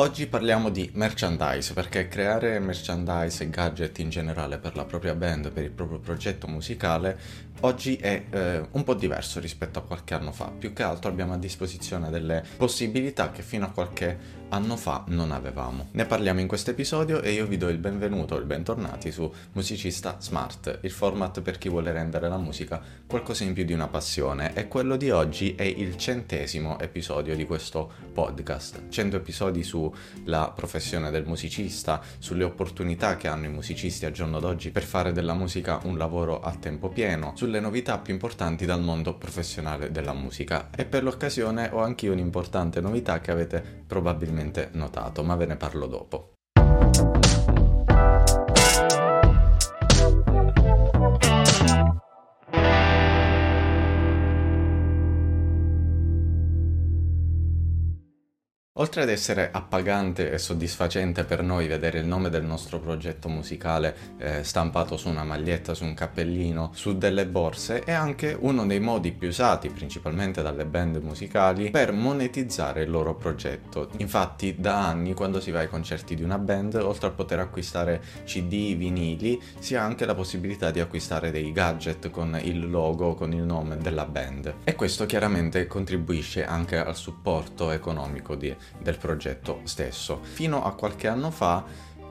Oggi parliamo di merchandise perché creare merchandise e gadget in generale per la propria band, per il proprio progetto musicale, oggi è eh, un po' diverso rispetto a qualche anno fa. Più che altro abbiamo a disposizione delle possibilità che fino a qualche anno fa non avevamo. Ne parliamo in questo episodio e io vi do il benvenuto il bentornati su Musicista Smart, il format per chi vuole rendere la musica qualcosa in più di una passione e quello di oggi è il centesimo episodio di questo podcast. 100 episodi sulla professione del musicista, sulle opportunità che hanno i musicisti al giorno d'oggi per fare della musica un lavoro a tempo pieno, sulle novità più importanti dal mondo professionale della musica e per l'occasione ho anch'io un'importante novità che avete probabilmente notato, ma ve ne parlo dopo. Oltre ad essere appagante e soddisfacente per noi vedere il nome del nostro progetto musicale eh, stampato su una maglietta, su un cappellino, su delle borse, è anche uno dei modi più usati, principalmente dalle band musicali, per monetizzare il loro progetto. Infatti, da anni, quando si va ai concerti di una band, oltre a poter acquistare CD, vinili, si ha anche la possibilità di acquistare dei gadget con il logo, con il nome della band. E questo chiaramente contribuisce anche al supporto economico di del progetto stesso. Fino a qualche anno fa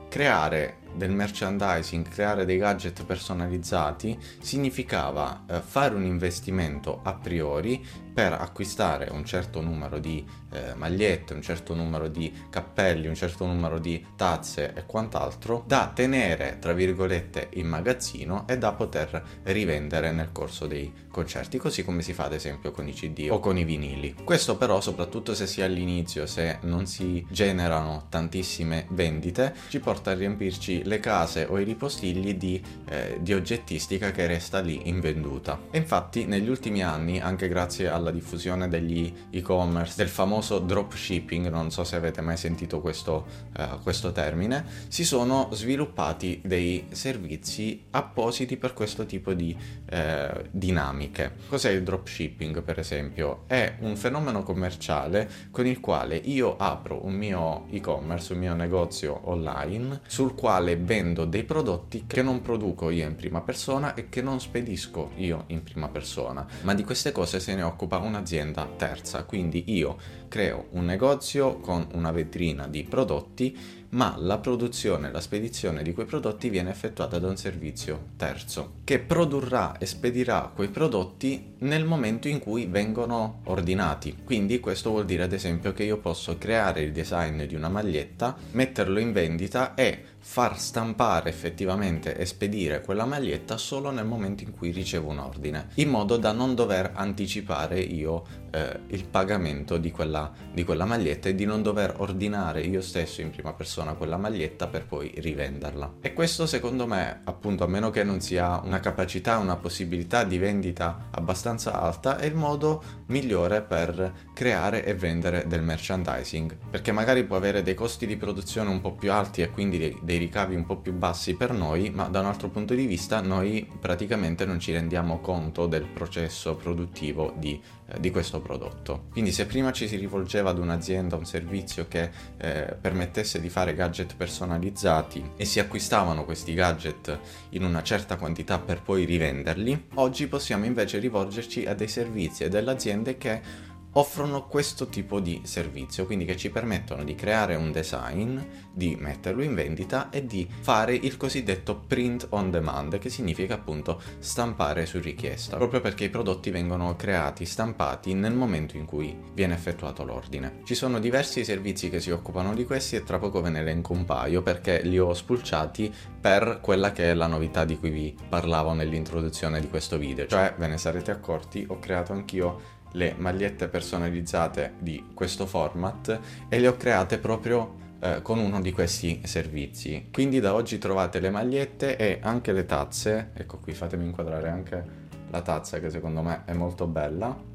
creare del merchandising, creare dei gadget personalizzati significava eh, fare un investimento a priori per acquistare un certo numero di eh, magliette, un certo numero di cappelli, un certo numero di tazze e quant'altro da tenere tra virgolette in magazzino e da poter rivendere nel corso dei concerti, così come si fa ad esempio con i CD o con i vinili. Questo però soprattutto se si è all'inizio, se non si generano tantissime vendite, ci porta a riempirci le case o i ripostigli di, eh, di oggettistica che resta lì invenduta. E infatti negli ultimi anni, anche grazie alla diffusione degli e-commerce, del famoso dropshipping, non so se avete mai sentito questo, eh, questo termine, si sono sviluppati dei servizi appositi per questo tipo di eh, dinamiche. Cos'è il dropshipping per esempio? È un fenomeno commerciale con il quale io apro un mio e-commerce, un mio negozio online sul quale quale vendo dei prodotti che non produco io in prima persona e che non spedisco io in prima persona, ma di queste cose se ne occupa un'azienda terza, quindi io creo un negozio con una vetrina di prodotti ma la produzione e la spedizione di quei prodotti viene effettuata da un servizio terzo che produrrà e spedirà quei prodotti nel momento in cui vengono ordinati. Quindi questo vuol dire ad esempio che io posso creare il design di una maglietta, metterlo in vendita e far stampare effettivamente e spedire quella maglietta solo nel momento in cui ricevo un ordine, in modo da non dover anticipare io eh, il pagamento di quella, di quella maglietta e di non dover ordinare io stesso in prima persona quella maglietta per poi rivenderla. E questo secondo me, appunto, a meno che non sia una capacità, una possibilità di vendita abbastanza alta, è il modo migliore per creare e vendere del merchandising, perché magari può avere dei costi di produzione un po' più alti e quindi dei, dei ricavi un po' più bassi per noi, ma da un altro punto di vista noi praticamente non ci rendiamo conto del processo produttivo di, di questo prodotto. Quindi se prima ci si rivolgeva ad un'azienda, un servizio che eh, permettesse di fare gadget personalizzati e si acquistavano questi gadget in una certa quantità per poi rivenderli, oggi possiamo invece rivolgerci a dei servizi e delle aziende che offrono questo tipo di servizio, quindi che ci permettono di creare un design, di metterlo in vendita e di fare il cosiddetto print on demand, che significa appunto stampare su richiesta, proprio perché i prodotti vengono creati, stampati nel momento in cui viene effettuato l'ordine. Ci sono diversi servizi che si occupano di questi e tra poco ve ne elenco un paio perché li ho spulciati per quella che è la novità di cui vi parlavo nell'introduzione di questo video, cioè ve ne sarete accorti, ho creato anch'io le magliette personalizzate di questo format e le ho create proprio eh, con uno di questi servizi. Quindi da oggi trovate le magliette e anche le tazze, ecco qui fatemi inquadrare anche la tazza che secondo me è molto bella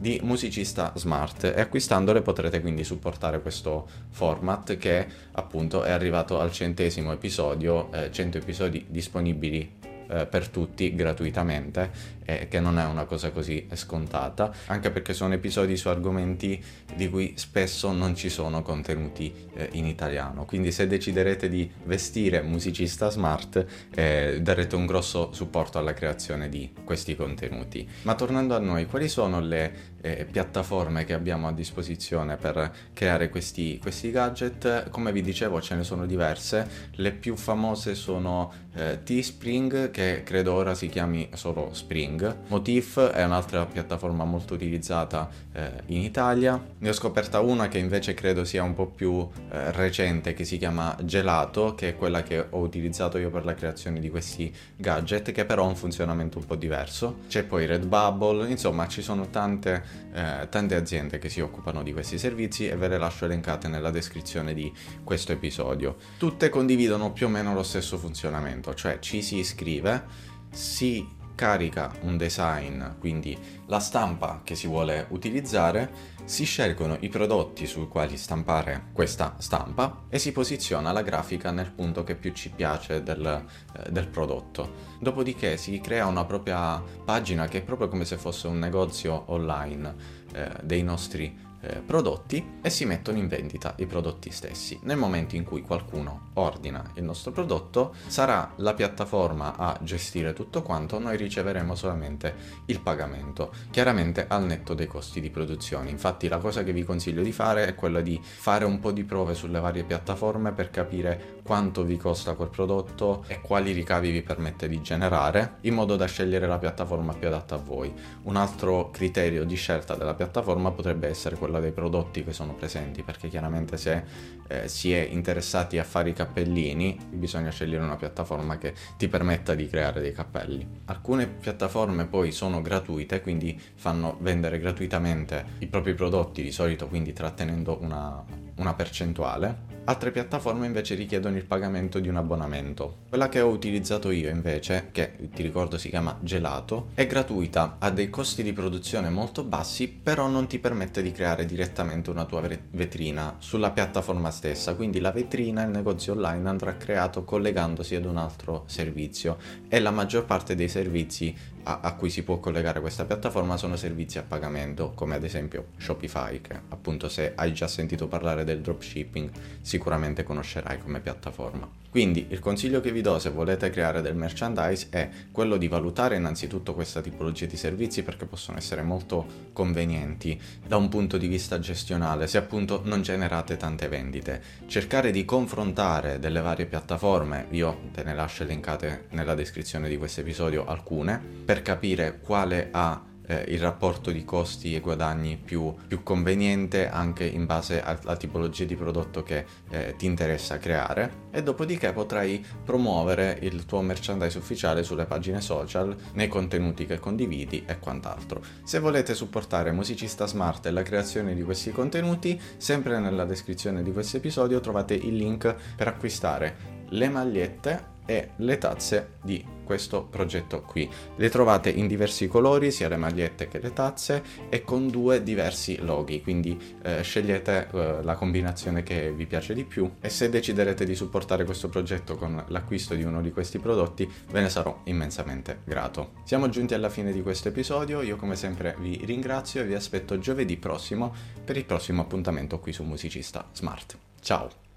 di musicista smart e acquistandole potrete quindi supportare questo format che appunto è arrivato al centesimo episodio, eh, 100 episodi disponibili eh, per tutti gratuitamente e che non è una cosa così scontata, anche perché sono episodi su argomenti di cui spesso non ci sono contenuti eh, in italiano. Quindi se deciderete di vestire musicista smart eh, darete un grosso supporto alla creazione di questi contenuti. Ma tornando a noi, quali sono le eh, piattaforme che abbiamo a disposizione per creare questi, questi gadget? Come vi dicevo ce ne sono diverse, le più famose sono eh, Teespring che credo ora si chiami solo Spring, Motif è un'altra piattaforma molto utilizzata eh, in Italia, ne ho scoperta una che invece credo sia un po' più eh, recente che si chiama Gelato che è quella che ho utilizzato io per la creazione di questi gadget che però ha un funzionamento un po' diverso, c'è poi Redbubble, insomma ci sono tante, eh, tante aziende che si occupano di questi servizi e ve le lascio elencate nella descrizione di questo episodio. Tutte condividono più o meno lo stesso funzionamento, cioè ci si iscrive, si carica un design, quindi la stampa che si vuole utilizzare, si scelgono i prodotti sui quali stampare questa stampa e si posiziona la grafica nel punto che più ci piace del, eh, del prodotto. Dopodiché si crea una propria pagina che è proprio come se fosse un negozio online eh, dei nostri eh, prodotti e si mettono in vendita i prodotti stessi. Nel momento in cui qualcuno ordina il nostro prodotto, sarà la piattaforma a gestire tutto quanto, noi riceveremo solamente il pagamento, chiaramente al netto dei costi di produzione. Infatti la cosa che vi consiglio di fare è quella di fare un po' di prove sulle varie piattaforme per capire quanto vi costa quel prodotto e quali ricavi vi permette di generare, in modo da scegliere la piattaforma più adatta a voi. Un altro criterio di scelta della piattaforma potrebbe essere quello quella dei prodotti che sono presenti, perché chiaramente se eh, si è interessati a fare i cappellini bisogna scegliere una piattaforma che ti permetta di creare dei cappelli. Alcune piattaforme poi sono gratuite, quindi fanno vendere gratuitamente i propri prodotti, di solito quindi trattenendo una, una percentuale Altre piattaforme invece richiedono il pagamento di un abbonamento. Quella che ho utilizzato io invece, che ti ricordo si chiama Gelato, è gratuita, ha dei costi di produzione molto bassi, però non ti permette di creare direttamente una tua vetrina sulla piattaforma stessa, quindi la vetrina, il negozio online andrà creato collegandosi ad un altro servizio e la maggior parte dei servizi a, a, cui si può collegare questa piattaforma sono servizi a pagamento, come ad esempio Shopify, che appunto se hai già sentito parlare del dropshipping sicuramente conoscerai come piattaforma. Quindi il consiglio che vi do se volete creare del merchandise è quello di valutare innanzitutto questa tipologia di servizi perché possono essere molto convenienti da un punto di vista gestionale se appunto non generate tante vendite. Cercare di confrontare delle varie piattaforme, io te ne lascio elencate nella descrizione di questo episodio alcune, per capire quale ha eh, il rapporto di costi e guadagni più, più, conveniente anche in base alla tipologia di prodotto che eh, ti interessa creare e dopodiché potrai promuovere il tuo merchandise ufficiale sulle pagine social, nei contenuti che condividi e quant'altro. Se volete supportare Musicista Smart e la creazione di questi contenuti, sempre nella descrizione di questo episodio trovate il link per acquistare le magliette e le tazze di questo progetto qui. Le trovate in diversi colori, sia le magliette che le tazze, e con due diversi loghi, quindi eh, scegliete eh, la combinazione che vi piace di più e se deciderete di supportare questo progetto con l'acquisto di uno di questi prodotti ve ne sarò immensamente grato. Siamo giunti alla fine di questo episodio, io come sempre vi ringrazio e vi aspetto giovedì prossimo per il prossimo appuntamento qui su Musicista Smart. Ciao!